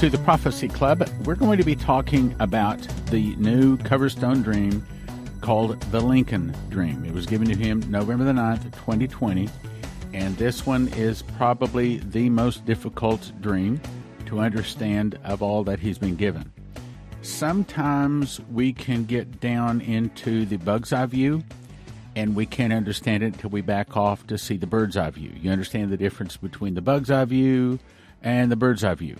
to the Prophecy Club. We're going to be talking about the new Coverstone dream called the Lincoln Dream. It was given to him November the 9th, 2020, and this one is probably the most difficult dream to understand of all that he's been given. Sometimes we can get down into the bug's eye view and we can't understand it until we back off to see the bird's eye view. You understand the difference between the bug's eye view and the bird's eye view.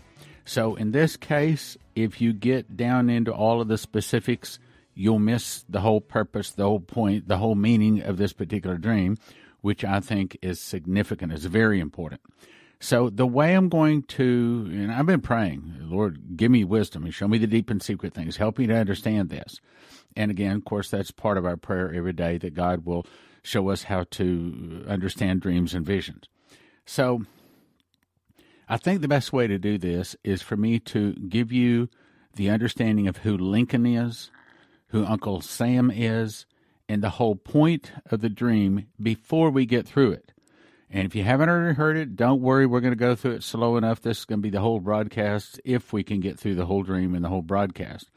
So in this case, if you get down into all of the specifics, you'll miss the whole purpose, the whole point, the whole meaning of this particular dream, which I think is significant, is very important. So the way I'm going to, and I've been praying, Lord, give me wisdom and show me the deep and secret things. Help me to understand this. And again, of course, that's part of our prayer every day that God will show us how to understand dreams and visions. So I think the best way to do this is for me to give you the understanding of who Lincoln is, who Uncle Sam is, and the whole point of the dream before we get through it. And if you haven't already heard it, don't worry. We're going to go through it slow enough. This is going to be the whole broadcast if we can get through the whole dream and the whole broadcast.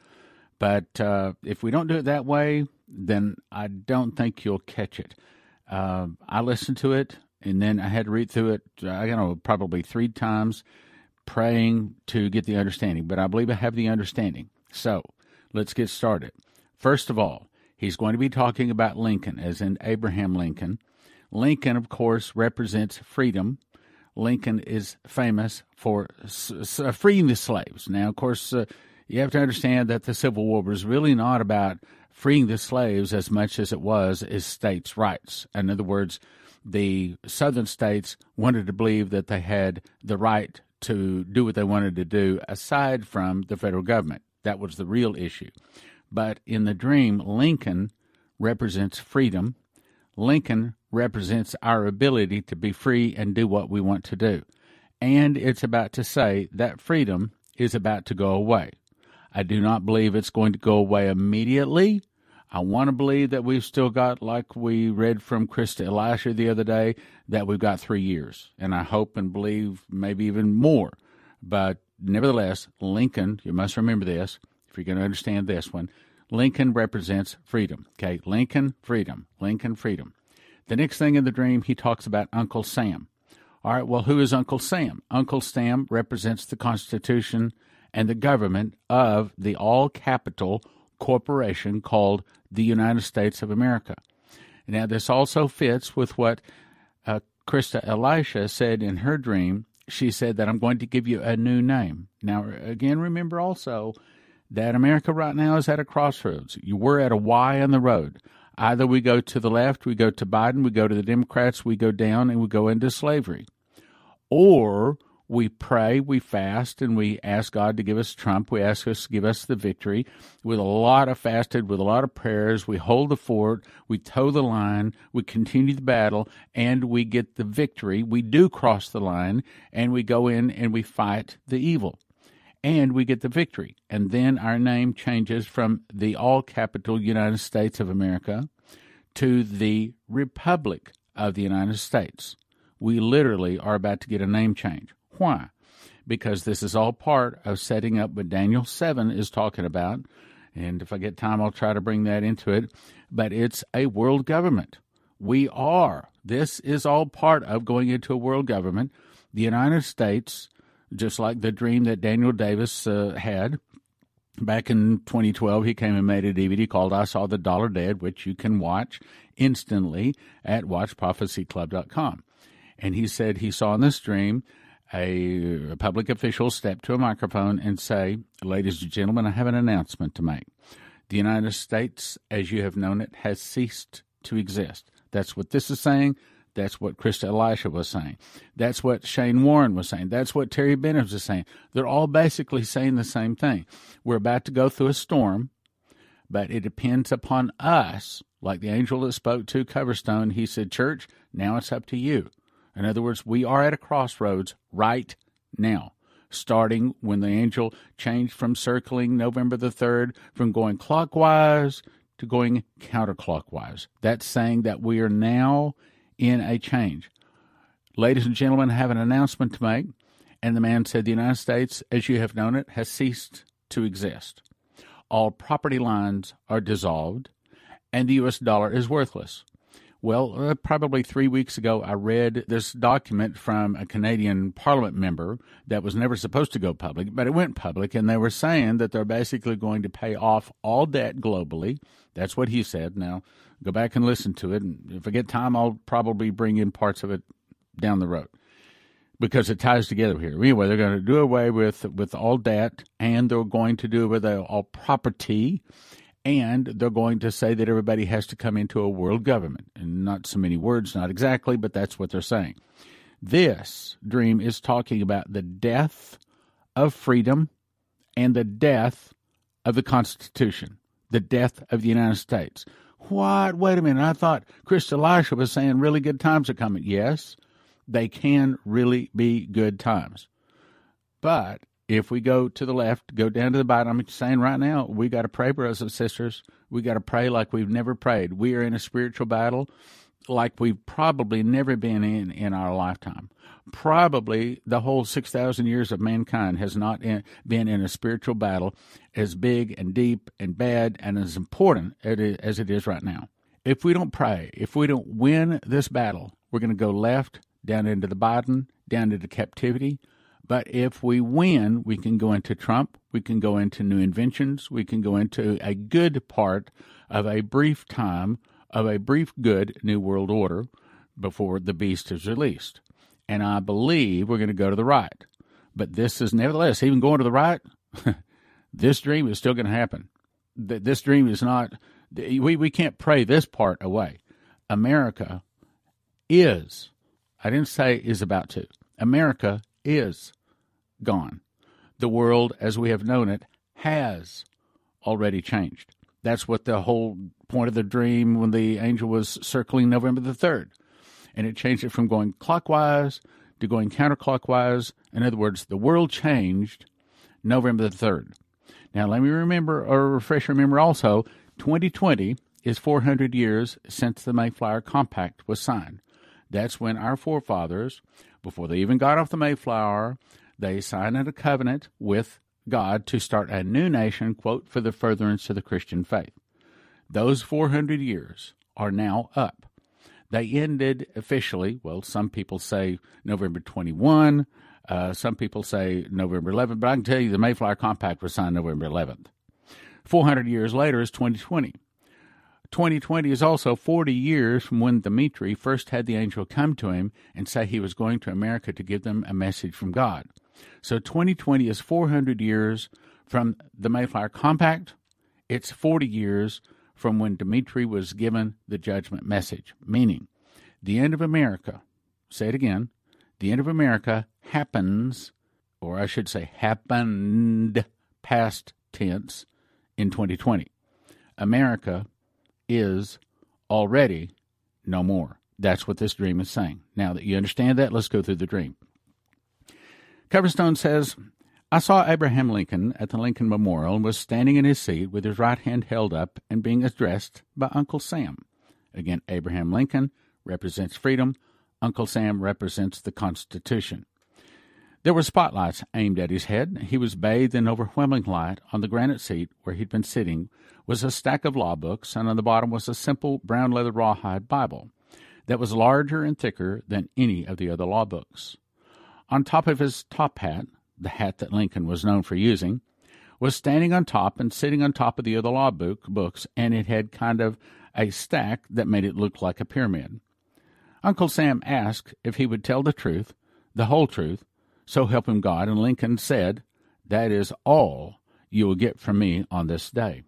But uh, if we don't do it that way, then I don't think you'll catch it. Uh, I listened to it and then I had to read through it. I don't know probably three times, praying to get the understanding. But I believe I have the understanding. So let's get started. First of all, he's going to be talking about Lincoln, as in Abraham Lincoln. Lincoln, of course, represents freedom. Lincoln is famous for uh, freeing the slaves. Now, of course, uh, you have to understand that the Civil War was really not about freeing the slaves as much as it was as states' rights. In other words, the southern states wanted to believe that they had the right to do what they wanted to do aside from the federal government. That was the real issue. But in the dream, Lincoln represents freedom. Lincoln represents our ability to be free and do what we want to do. And it's about to say that freedom is about to go away. I do not believe it's going to go away immediately. I want to believe that we've still got, like we read from Krista Elisha the other day, that we've got three years. And I hope and believe maybe even more. But nevertheless, Lincoln, you must remember this if you're going to understand this one. Lincoln represents freedom. Okay, Lincoln, freedom. Lincoln, freedom. The next thing in the dream, he talks about Uncle Sam. All right, well, who is Uncle Sam? Uncle Sam represents the Constitution and the government of the all capital corporation called the United States of America. Now, this also fits with what uh, Krista Elisha said in her dream. She said that I'm going to give you a new name. Now, again, remember also that America right now is at a crossroads. You were at a Y on the road. Either we go to the left, we go to Biden, we go to the Democrats, we go down, and we go into slavery. Or we pray, we fast, and we ask God to give us Trump. We ask us to give us the victory with a lot of fasted, with a lot of prayers. We hold the fort, we toe the line, we continue the battle, and we get the victory. We do cross the line, and we go in and we fight the evil. And we get the victory. And then our name changes from the all capital United States of America to the Republic of the United States. We literally are about to get a name change. Why? Because this is all part of setting up what Daniel 7 is talking about. And if I get time, I'll try to bring that into it. But it's a world government. We are. This is all part of going into a world government. The United States, just like the dream that Daniel Davis uh, had back in 2012, he came and made a DVD called I Saw the Dollar Dead, which you can watch instantly at watchprophecyclub.com. And he said he saw in this dream a, public official step to a microphone and say, Ladies and gentlemen, I have an announcement to make. The United States, as you have known it, has ceased to exist. That's what this is saying. That's what Krista Elisha was saying. That's what Shane Warren was saying. That's what Terry Bennett was saying. They're all basically saying the same thing. We're about to go through a storm, but it depends upon us. Like the angel that spoke to Coverstone, he said, Church, now it's up to you. In other words, we are at a crossroads right now, starting when the angel changed from circling November the 3rd from going clockwise to going counterclockwise. That's saying that we are now in a change. Ladies and gentlemen, I have an announcement to make, And the man said, The United States, as you have known it, has ceased to exist. All property lines are dissolved, and the U.S. dollar is worthless. Well, uh, probably three weeks ago, I read this document from a Canadian Parliament member that was never supposed to go public, but it went public, and they were saying that they're basically going to pay off all debt globally. That's what he said. Now, go back and listen to it, and if I get time, I'll probably bring in parts of it down the road because it ties together here. Anyway, they're going to do away with with all debt, and they're going to do away with all property and they're going to say that everybody has to come into a world government. And not so many words, not exactly, but that's what they're saying. This dream is talking about the death of freedom and the death of the Constitution, the death of the United States. What? Wait a minute. I thought Chris Elisha was saying really good times are coming. Yes, they can really be good times. But if we go to the left, go down to the bottom, I'm saying right now, we got to pray, brothers and sisters. We got to pray like we've never prayed. We are in a spiritual battle like we've probably never been in in our lifetime. Probably the whole 6,000 years of mankind has not in, been in a spiritual battle as big and deep and bad and as important as it is right now. If we don't pray, if we don't win this battle, we're going to go left, down into the Biden, down into captivity. But if we win, we can go into Trump, we can go into new inventions, we can go into a good part of a brief time of a brief good new world order before the beast is released. And I believe we're going to go to the right. But this is nevertheless, even going to the right, this dream is still going to happen. This dream is not, we, we can't pray this part away. America is, I didn't say is about to, America is gone. The world as we have known it has already changed. That's what the whole point of the dream when the angel was circling November the 3rd. And it changed it from going clockwise to going counterclockwise. In other words, the world changed November the 3rd. Now, let me remember or refresh memory also 2020 is 400 years since the Mayflower Compact was signed. That's when our forefathers before they even got off the Mayflower, they signed a covenant with God to start a new nation, quote, for the furtherance of the Christian faith. Those 400 years are now up. They ended officially, well, some people say November 21, uh, some people say November 11, but I can tell you the Mayflower Compact was signed November 11th. 400 years later is 2020. 2020 is also 40 years from when Dimitri first had the angel come to him and say he was going to America to give them a message from God. So 2020 is 400 years from the Mayflower Compact. It's 40 years from when Dimitri was given the judgment message, meaning the end of America, say it again, the end of America happens, or I should say happened past tense in 2020. America is already no more. That's what this dream is saying. Now that you understand that, let's go through the dream. Coverstone says, I saw Abraham Lincoln at the Lincoln Memorial and was standing in his seat with his right hand held up and being addressed by Uncle Sam. Again, Abraham Lincoln represents freedom. Uncle Sam represents the Constitution. There were spotlights aimed at his head. He was bathed in overwhelming light. On the granite seat where he'd been sitting was a stack of law books, and on the bottom was a simple brown leather rawhide Bible that was larger and thicker than any of the other law books. On top of his top hat, the hat that Lincoln was known for using, was standing on top and sitting on top of the other law book books, and it had kind of a stack that made it look like a pyramid. Uncle Sam asked if he would tell the truth, the whole truth, so help him God, and Lincoln said, That is all you will get from me on this day.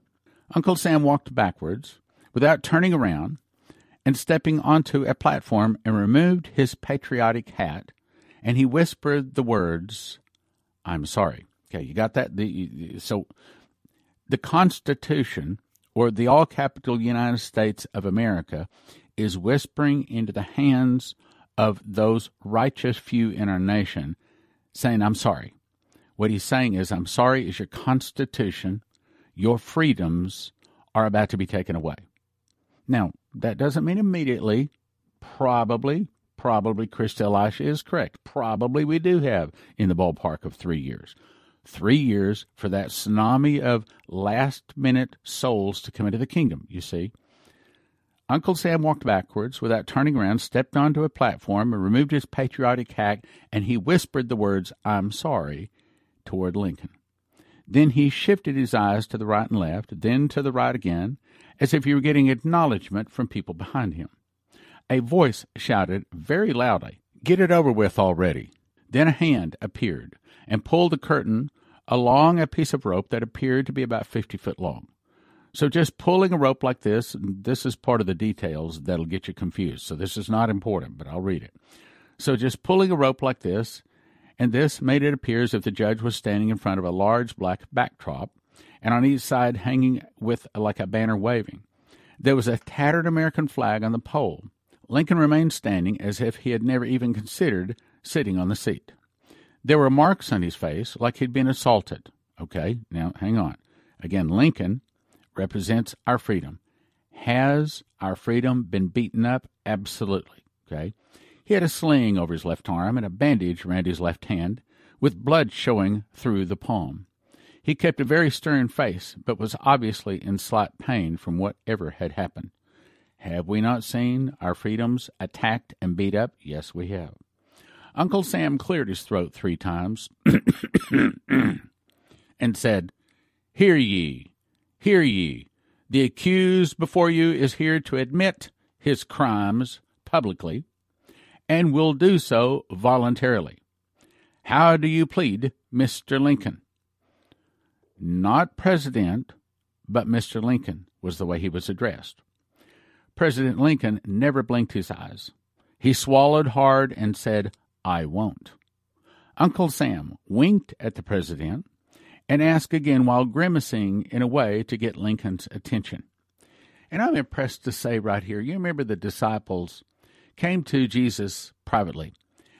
Uncle Sam walked backwards without turning around and stepping onto a platform and removed his patriotic hat, and he whispered the words, I'm sorry. Okay, you got that? The, so the Constitution, or the all capital United States of America, is whispering into the hands of those righteous few in our nation, saying, I'm sorry. What he's saying is, I'm sorry, is your Constitution your freedoms are about to be taken away. Now, that doesn't mean immediately, probably, probably Krista Elisha is correct. Probably we do have in the ballpark of three years. Three years for that tsunami of last minute souls to come into the kingdom, you see. Uncle Sam walked backwards without turning around, stepped onto a platform, and removed his patriotic hat, and he whispered the words, I'm sorry, toward Lincoln. Then he shifted his eyes to the right and left, then to the right again, as if he were getting acknowledgement from people behind him. A voice shouted very loudly, Get it over with already. Then a hand appeared and pulled the curtain along a piece of rope that appeared to be about 50 foot long. So just pulling a rope like this, this is part of the details that'll get you confused. So this is not important, but I'll read it. So just pulling a rope like this, and this made it appear as if the judge was standing in front of a large black backdrop, and on each side hanging with like a banner waving. There was a tattered American flag on the pole. Lincoln remained standing as if he had never even considered sitting on the seat. There were marks on his face like he'd been assaulted. Okay, now hang on. Again, Lincoln represents our freedom. Has our freedom been beaten up? Absolutely. Okay. He had a sling over his left arm and a bandage around his left hand, with blood showing through the palm. He kept a very stern face, but was obviously in slight pain from whatever had happened. Have we not seen our freedoms attacked and beat up? Yes, we have. Uncle Sam cleared his throat three times and said, Hear ye, Hear ye, the accused before you is here to admit his crimes publicly and will do so voluntarily. How do you plead, Mr. Lincoln? Not President, but Mr. Lincoln was the way he was addressed. President Lincoln never blinked his eyes. He swallowed hard and said, I won't. Uncle Sam winked at the president and ask again while grimacing in a way to get Lincoln's attention. And I'm impressed to say right here, you remember the disciples came to Jesus privately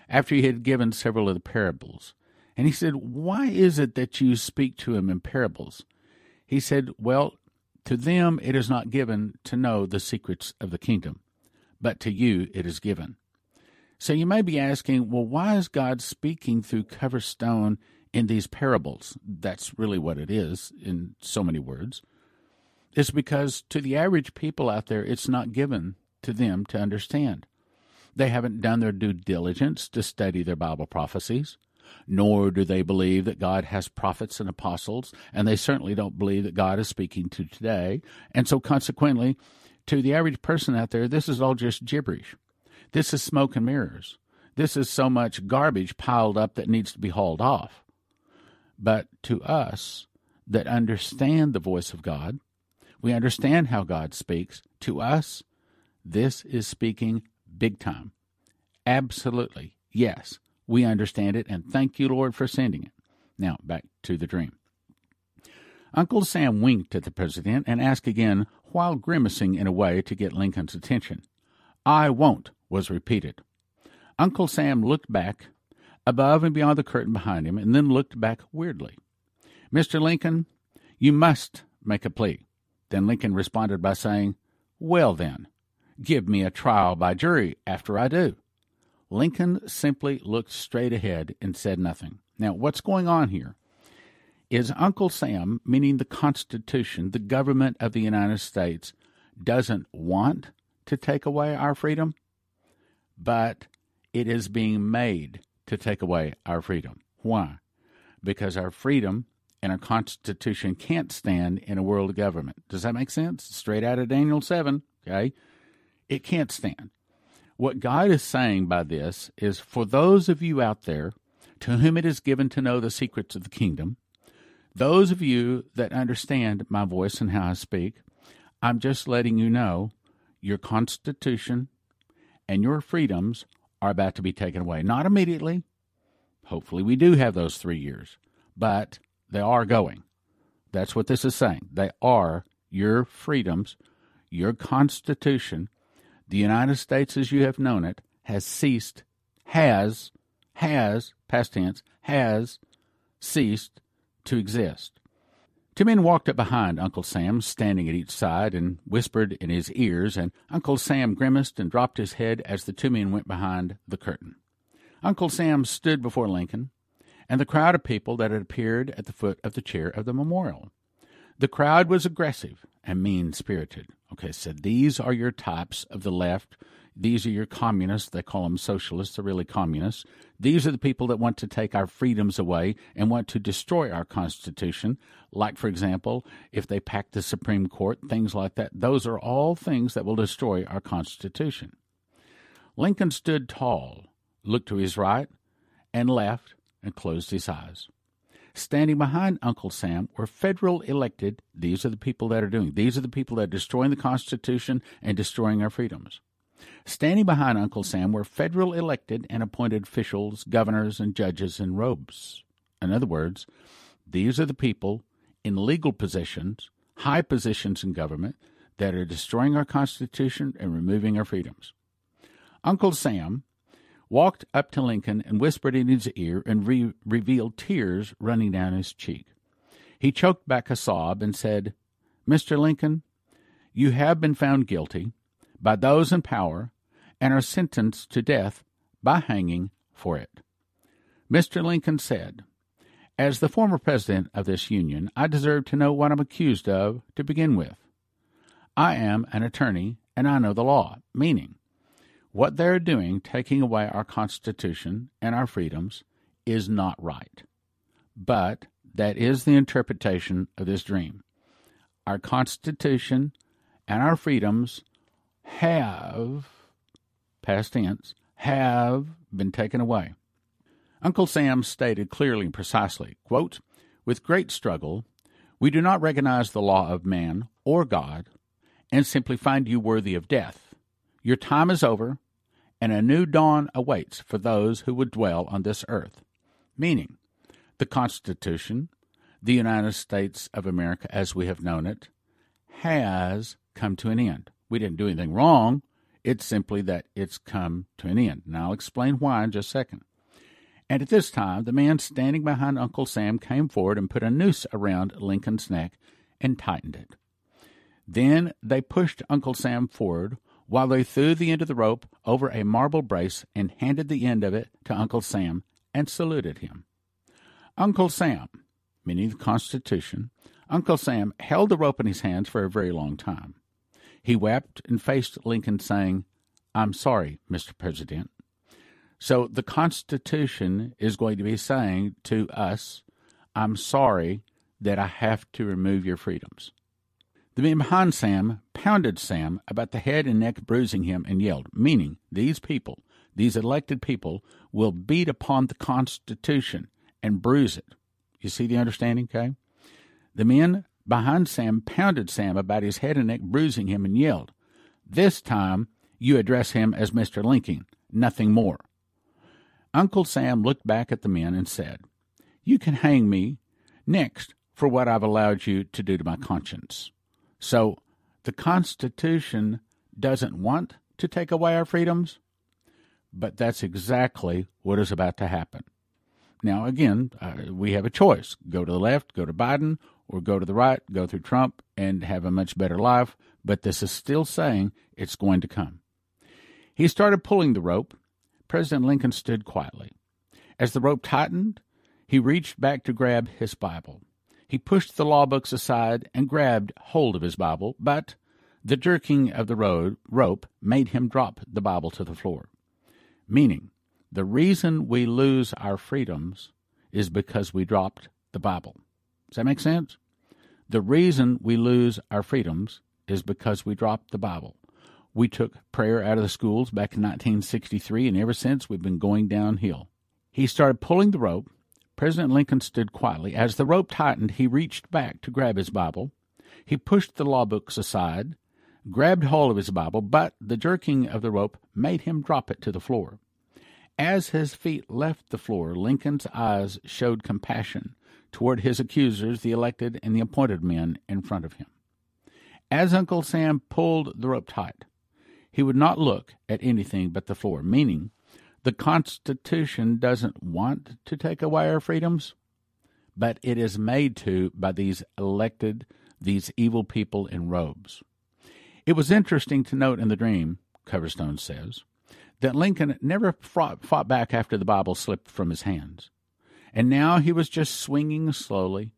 after he had given several of the parables. And he said, Why is it that you speak to him in parables? He said, Well, to them it is not given to know the secrets of the kingdom, but to you it is given. So you may be asking, well, why is God speaking through Coverstone in these parables. That's really what it is in so many words. Is because to the average people out there, it's not given to them to understand. They haven't done their due diligence to study their Bible prophecies, nor do they believe that God has prophets and apostles, and they certainly don't believe that God is speaking to today. And so, consequently, to the average person out there, this is all just gibberish. This is smoke and mirrors. This is so much garbage piled up that needs to be hauled off. But to us that understand the voice of God, we understand how God speaks. To us, this is speaking big time. Absolutely. Yes, we understand it, and thank you, Lord, for sending it. Now, back to the dream. Uncle Sam winked at the president and asked again, while grimacing in a way to get Lincoln's attention. I won't, was repeated. Uncle Sam looked back above and beyond the curtain behind him, and then looked back weirdly. Mr. Lincoln, you must make a plea. Then Lincoln responded by saying, Well, then, give me a trial by jury after I do. Lincoln simply looked straight ahead and said nothing. Now, what's going on here? Is Uncle Sam, meaning the Constitution, the government of the United States, doesn't want to take away our freedom, but it is being made to take away our freedom. Why? Because our freedom and our Constitution can't stand in a world government. Does that make sense? Straight out of Daniel 7, okay? It can't stand. What God is saying by this is for those of you out there to whom it is given to know the secrets of the kingdom, those of you that understand my voice and how I speak, I'm just letting you know your Constitution and your freedoms are about to be taken away. Not immediately. Hopefully, we do have those three years, but they are going. That's what this is saying. They are your freedoms, your Constitution. The United States, as you have known it, has ceased, has, has, past tense, has ceased to exist. Two men walked up behind Uncle Sam, standing at each side, and whispered in his ears, and Uncle Sam grimaced and dropped his head as the two men went behind the curtain. Uncle Sam stood before Lincoln and the crowd of people that had appeared at the foot of the chair of the memorial. The crowd was aggressive and mean spirited. Okay, so these are your types of the left. These are your communists. They call them socialists. They're really communists. These are the people that want to take our freedoms away and want to destroy our Constitution. Like, for example, if they pack the Supreme Court, things like that. Those are all things that will destroy our Constitution. Lincoln stood tall, looked to his right and left, and closed his eyes. Standing behind Uncle Sam were federal elected, these are the people that are doing, these are the people that are destroying the Constitution and destroying our freedoms. Standing behind Uncle Sam were federal elected and appointed officials, governors, and judges in robes. In other words, these are the people in legal positions, high positions in government, that are destroying our Constitution and removing our freedoms. Uncle Sam walked up to Lincoln and whispered in his ear and re- revealed tears running down his cheek. He choked back a sob and said, Mr. Lincoln, you have been found guilty by those in power and are sentenced to death by hanging for it. Mr. Lincoln said, As the former president of this union, I deserve to know what I'm accused of to begin with. I am an attorney and I know the law, meaning what they're doing, taking away our Constitution and our freedoms, is not right. But that is the interpretation of this dream. Our Constitution and our freedoms have, past tense, have been taken away. Uncle Sam stated clearly and precisely, quote, With great struggle, we do not recognize the law of man or God and simply find you worthy of death. Your time is over, and a new dawn awaits for those who would dwell on this earth. Meaning, the Constitution, the United States of America as we have known it, has come to an end. We didn't do anything wrong. It's simply that it's come to an end. And I'll explain why in just a second. And at this time, the man standing behind Uncle Sam came forward and put a noose around Lincoln's neck and tightened it. Then they pushed Uncle Sam forward while they threw the end of the rope over a marble brace and handed the end of it to Uncle Sam and saluted him. Uncle Sam, meaning the Constitution, Uncle Sam held the rope in his hands for a very long time. He wept and faced Lincoln, saying, I'm sorry, Mr. President. So the Constitution is going to be saying to us, I'm sorry that I have to remove your freedoms. The men behind Sam pounded Sam about the head and neck, bruising him, and yelled, meaning these people, these elected people, will beat upon the Constitution and bruise it. You see the understanding, okay? The men behind Sam pounded Sam about his head and neck, bruising him, and yelled, This time you address him as Mr. Lincoln, nothing more. Uncle Sam looked back at the men and said, You can hang me next for what I've allowed you to do to my conscience. So the Constitution doesn't want to take away our freedoms, but that's exactly what is about to happen. Now, again, uh, we have a choice go to the left, go to Biden, or go to the right, go through Trump, and have a much better life. But this is still saying it's going to come. He started pulling the rope. President Lincoln stood quietly. As the rope tightened, he reached back to grab his Bible. He pushed the law books aside and grabbed hold of his Bible, but the jerking of the rope made him drop the Bible to the floor. Meaning, the reason we lose our freedoms is because we dropped the Bible. Does that make sense? The reason we lose our freedoms is because we dropped the Bible. We took prayer out of the schools back in 1963, and ever since we've been going downhill. He started pulling the rope, President Lincoln stood quietly. As the rope tightened, he reached back to grab his Bible. He pushed the law books aside, grabbed hold of his Bible, but the jerking of the rope made him drop it to the floor. As his feet left the floor, Lincoln's eyes showed compassion toward his accusers, the elected and the appointed men in front of him. As Uncle Sam pulled the rope tight, he would not look at anything but the floor, meaning the Constitution doesn't want to take away our freedoms, but it is made to by these elected, these evil people in robes. It was interesting to note in the dream, Coverstone says, that Lincoln never fought, back after the Bible slipped from his hands. And now he was just swinging slowly.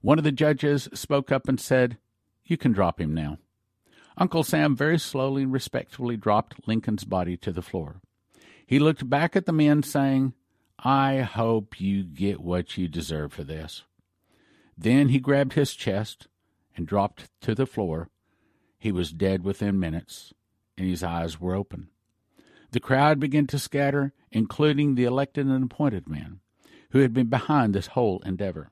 One of the judges spoke up and said, You can drop him now. Uncle Sam very slowly and respectfully dropped Lincoln's body to the floor. He looked back at the men, saying, I hope you get what you deserve for this. Then he grabbed his chest and dropped to the floor. He was dead within minutes, and his eyes were open. The crowd began to scatter, including the elected and appointed men, who had been behind this whole endeavor.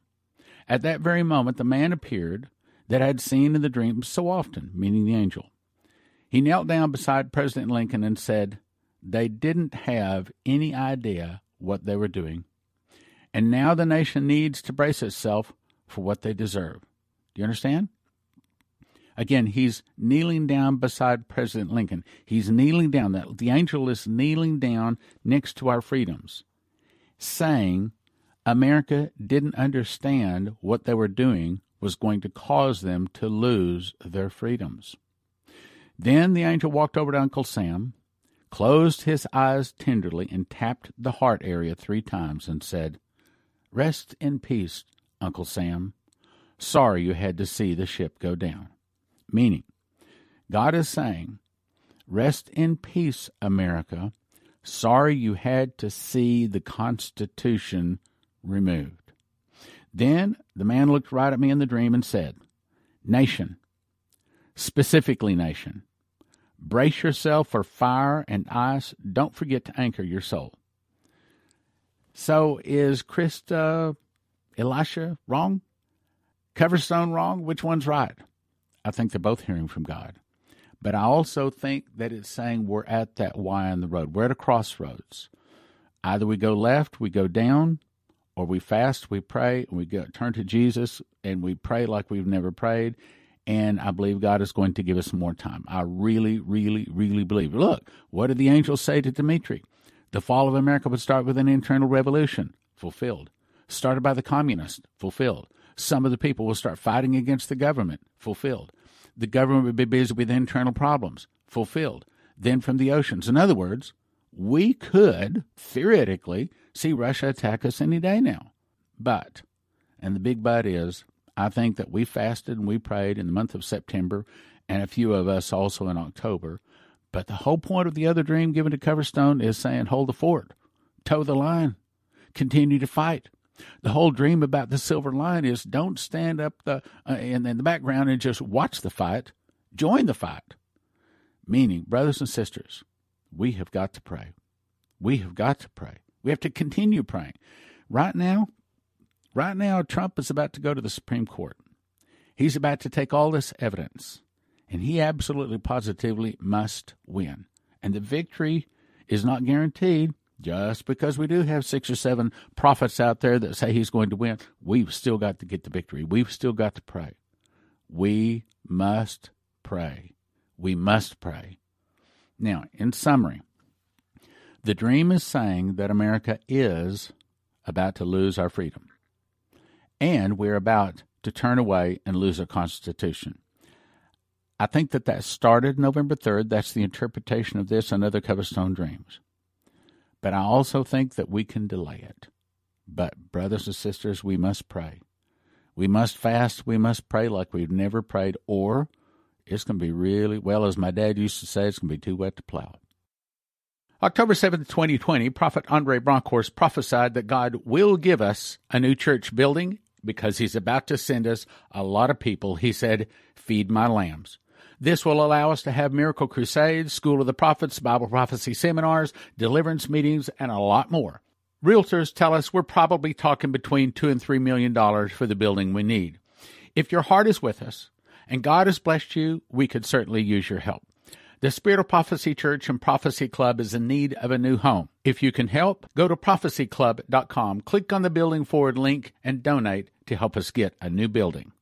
At that very moment, the man appeared that I had seen in the dream so often, meaning the angel. He knelt down beside President Lincoln and said, They didn't have any idea what they were doing. And now the nation needs to brace itself for what they deserve. Do you understand? Again, he's kneeling down beside President Lincoln. He's kneeling down. The angel is kneeling down next to our freedoms, saying America didn't understand what they were doing was going to cause them to lose their freedoms. Then the angel walked over to Uncle Sam, closed his eyes tenderly, and tapped the heart area three times and said, Rest in peace, Uncle Sam. Sorry you had to see the ship go down. Meaning, God is saying, Rest in peace, America. Sorry you had to see the Constitution removed. Then the man looked right at me in the dream and said, Nation, specifically, nation, brace yourself for fire and ice. Don't forget to anchor your soul. So is Krista, Elisha wrong? Coverstone wrong? Which one's right? I think they're both hearing from God. But I also think that it's saying we're at that Y on the road. We're at a crossroads. Either we go left, we go down, or we fast, we pray, and we go, turn to Jesus and we pray like we've never prayed. And I believe God is going to give us more time. I really, really, really believe. Look, what did the angels say to Dimitri? The fall of America would start with an internal revolution, fulfilled. Started by the communists, fulfilled. Some of the people will start fighting against the government, fulfilled. The government would be busy with internal problems, fulfilled. Then from the oceans. In other words, we could theoretically see Russia attack us any day now. But, and the big but is, I think that we fasted and we prayed in the month of September, and a few of us also in October. But the whole point of the other dream given to Coverstone is saying, hold the fort, toe the line, continue to fight. The whole dream about the silver line is don't stand up the, uh, in, in the background and just watch the fight, join the fight. Meaning, brothers and sisters, we have got to pray. We have got to pray. We have to continue praying. Right now, right now, Trump is about to go to the Supreme Court. He's about to take all this evidence, and he absolutely positively must win. And the victory is not guaranteed just because we do have six or seven prophets out there that say he's going to win. We've still got to get the victory. We've still got to pray. We must pray. We must pray. Now, in summary, the dream is saying that America is about to lose our freedom, and we're about to turn away and lose our Constitution. I think that that started November 3rd. That's the interpretation of this and other Coverstone dreams. But I also think that we can delay it. But, brothers and sisters, we must pray. We must fast. We must pray like we've never prayed, or it's going to be really, well, as my dad used to say, it's going to be too wet to plow. October 7th, 2020, Prophet Andre Bronkhorst prophesied that God will give us a new church building because he's about to send us a lot of people. He said, Feed my lambs. This will allow us to have miracle crusades, School of the Prophets, Bible prophecy seminars, deliverance meetings, and a lot more. Realtors tell us we're probably talking between two and three million dollars for the building we need. If your heart is with us and God has blessed you, we could certainly use your help. The Spirit of Prophecy Church and Prophecy Club is in need of a new home. If you can help, go to prophecyclub.com, click on the Building Forward link, and donate to help us get a new building.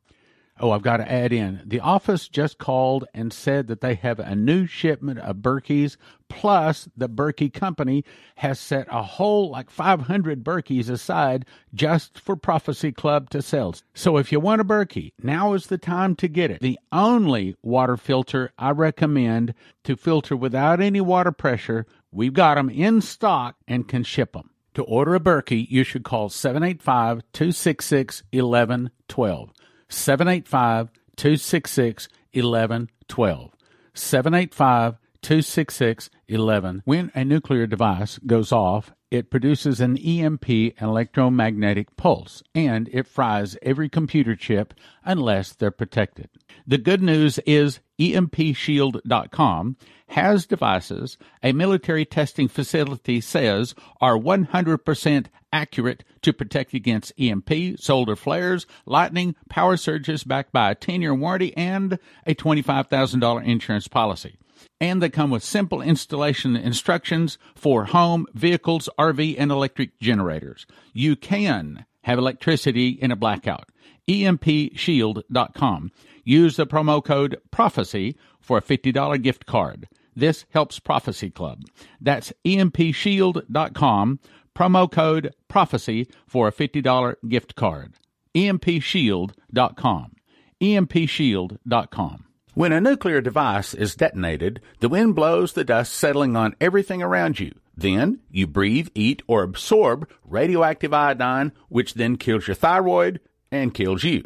Oh, I've got to add in. The office just called and said that they have a new shipment of Berkeys. Plus, the Berkey company has set a whole like 500 Berkeys aside just for Prophecy Club to sell. So if you want a Berkey, now is the time to get it. The only water filter I recommend to filter without any water pressure. We've got them in stock and can ship them. To order a Berkey, you should call 785 266 1112. 785 266 1112. 785 266 11. When a nuclear device goes off, it produces an EMP electromagnetic pulse and it fries every computer chip unless they're protected. The good news is EMPShield.com has devices a military testing facility says are 100% accurate to protect against EMP, solar flares, lightning, power surges backed by a 10 year warranty and a $25,000 insurance policy and they come with simple installation instructions for home, vehicles, RV, and electric generators. You can have electricity in a blackout. EMPShield.com. Use the promo code PROPHECY for a $50 gift card. This helps Prophecy Club. That's EMPShield.com. Promo code PROPHECY for a $50 gift card. EMPShield.com. EMPShield.com. When a nuclear device is detonated, the wind blows the dust settling on everything around you. Then you breathe, eat, or absorb radioactive iodine, which then kills your thyroid and kills you.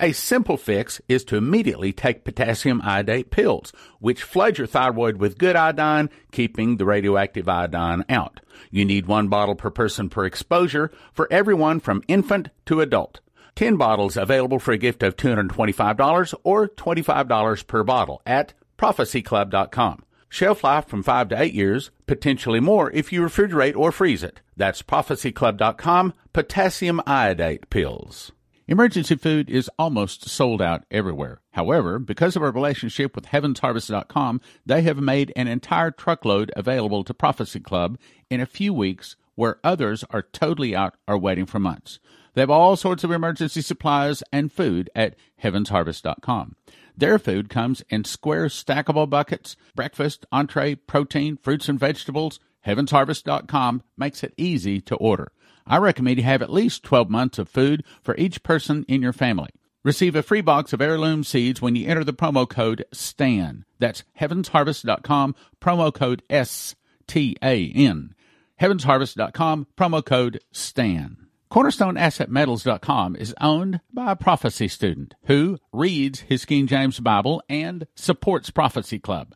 A simple fix is to immediately take potassium iodate pills, which flood your thyroid with good iodine, keeping the radioactive iodine out. You need one bottle per person per exposure for everyone from infant to adult. 10 bottles available for a gift of $225 or $25 per bottle at prophecyclub.com. Shelf life from 5 to 8 years, potentially more if you refrigerate or freeze it. That's prophecyclub.com, potassium iodate pills. Emergency food is almost sold out everywhere. However, because of our relationship with heavensharvest.com, they have made an entire truckload available to Prophecy Club in a few weeks where others are totally out or waiting for months. They have all sorts of emergency supplies and food at heavensharvest.com. Their food comes in square stackable buckets, breakfast, entree, protein, fruits and vegetables. Heavensharvest.com makes it easy to order. I recommend you have at least 12 months of food for each person in your family. Receive a free box of heirloom seeds when you enter the promo code STAN. That's heavensharvest.com, promo code S T A N. Heavensharvest.com, promo code STAN. CornerstoneAssetMetals.com is owned by a prophecy student who reads his King James Bible and supports Prophecy Club.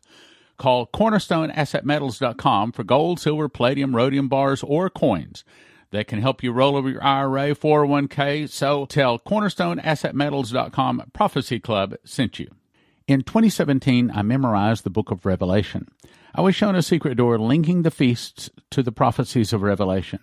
Call CornerstoneAssetMetals.com for gold, silver, palladium, rhodium bars, or coins that can help you roll over your IRA, 401k. So tell CornerstoneAssetMetals.com Prophecy Club sent you. In 2017, I memorized the book of Revelation. I was shown a secret door linking the feasts to the prophecies of Revelation.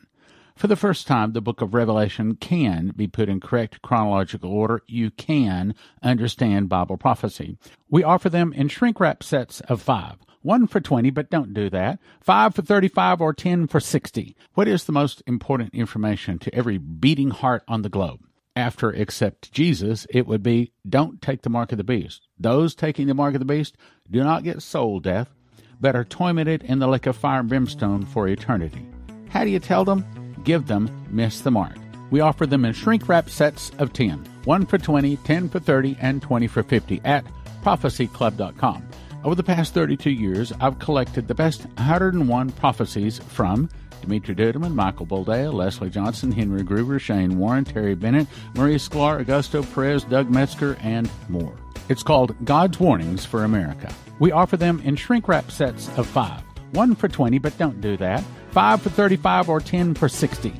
For the first time, the book of Revelation can be put in correct chronological order. You can understand Bible prophecy. We offer them in shrink wrap sets of five. One for 20, but don't do that. Five for 35 or 10 for 60. What is the most important information to every beating heart on the globe? After accept Jesus, it would be don't take the mark of the beast. Those taking the mark of the beast do not get soul death, but are tormented in the lake of fire and brimstone for eternity. How do you tell them? give them Miss the Mark. We offer them in shrink wrap sets of 10, 1 for 20, 10 for 30, and 20 for 50 at prophecyclub.com. Over the past 32 years, I've collected the best 101 prophecies from Dimitri Duduman, Michael Boldea, Leslie Johnson, Henry Gruber, Shane Warren, Terry Bennett, Maria Sklar, Augusto Perez, Doug Metzger, and more. It's called God's Warnings for America. We offer them in shrink wrap sets of five. One for 20, but don't do that. 5 for 35 or 10 for 60.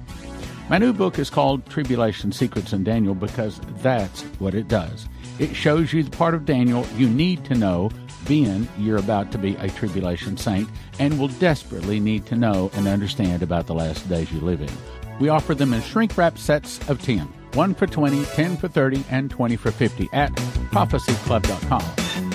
My new book is called Tribulation Secrets in Daniel because that's what it does. It shows you the part of Daniel you need to know, being you're about to be a tribulation saint and will desperately need to know and understand about the last days you live in. We offer them in shrink wrap sets of 10, 1 for 20, 10 for 30, and 20 for 50 at prophecyclub.com.